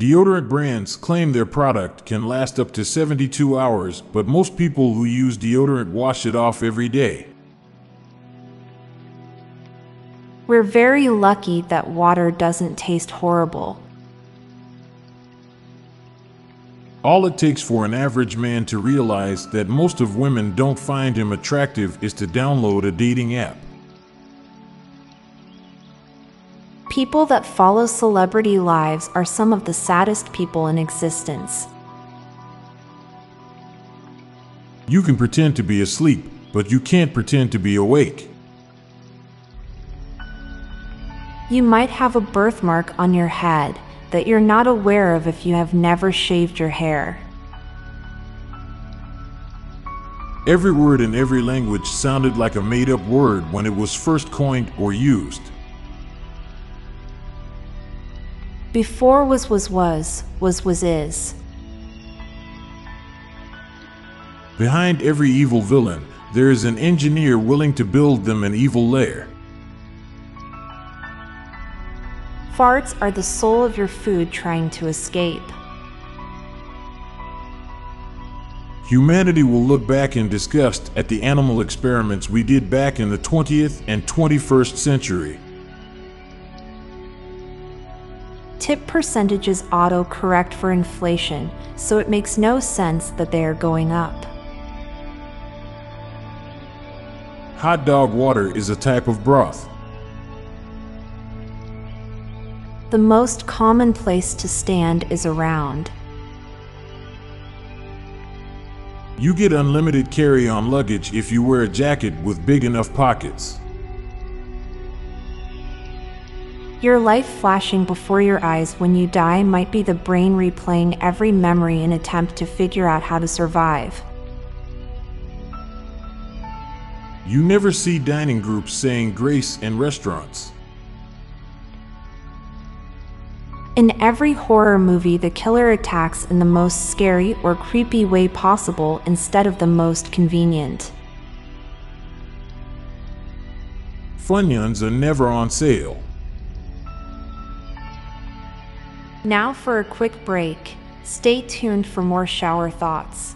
Deodorant brands claim their product can last up to 72 hours, but most people who use deodorant wash it off every day. We're very lucky that water doesn't taste horrible. All it takes for an average man to realize that most of women don't find him attractive is to download a dating app. People that follow celebrity lives are some of the saddest people in existence. You can pretend to be asleep, but you can't pretend to be awake. You might have a birthmark on your head that you're not aware of if you have never shaved your hair. Every word in every language sounded like a made up word when it was first coined or used. Before was was was, was was is. Behind every evil villain, there is an engineer willing to build them an evil lair. Farts are the soul of your food trying to escape. Humanity will look back in disgust at the animal experiments we did back in the 20th and 21st century. Tip percentages auto correct for inflation, so it makes no sense that they are going up. Hot dog water is a type of broth. The most common place to stand is around. You get unlimited carry on luggage if you wear a jacket with big enough pockets. Your life flashing before your eyes when you die might be the brain replaying every memory in attempt to figure out how to survive. You never see dining groups saying grace in restaurants. In every horror movie, the killer attacks in the most scary or creepy way possible instead of the most convenient. Funyuns are never on sale. Now for a quick break. Stay tuned for more shower thoughts.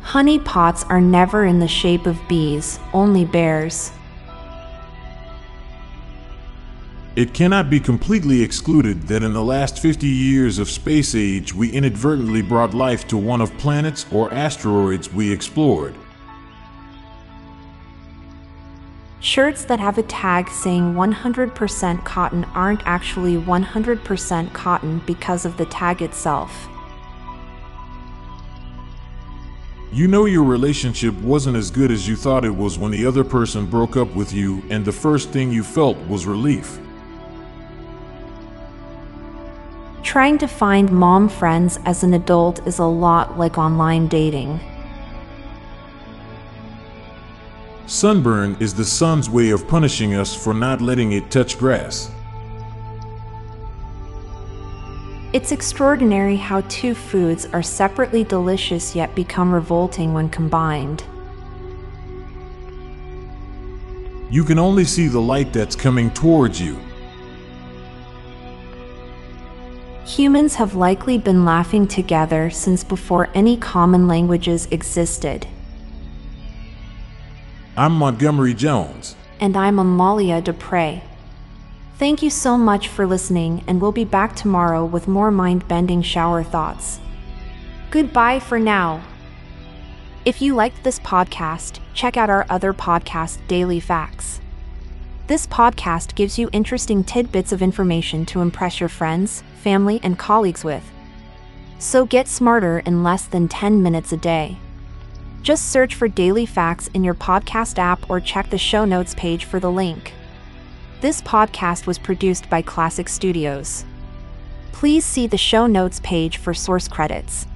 Honey pots are never in the shape of bees, only bears. It cannot be completely excluded that in the last 50 years of space age we inadvertently brought life to one of planets or asteroids we explored. Shirts that have a tag saying 100% cotton aren't actually 100% cotton because of the tag itself. You know your relationship wasn't as good as you thought it was when the other person broke up with you, and the first thing you felt was relief. Trying to find mom friends as an adult is a lot like online dating. Sunburn is the sun's way of punishing us for not letting it touch grass. It's extraordinary how two foods are separately delicious yet become revolting when combined. You can only see the light that's coming towards you. Humans have likely been laughing together since before any common languages existed. I'm Montgomery Jones. And I'm Amalia Dupre. Thank you so much for listening, and we'll be back tomorrow with more mind bending shower thoughts. Goodbye for now. If you liked this podcast, check out our other podcast, Daily Facts. This podcast gives you interesting tidbits of information to impress your friends, family, and colleagues with. So get smarter in less than 10 minutes a day. Just search for Daily Facts in your podcast app or check the show notes page for the link. This podcast was produced by Klassic Studios. Please see the show notes page for source credits.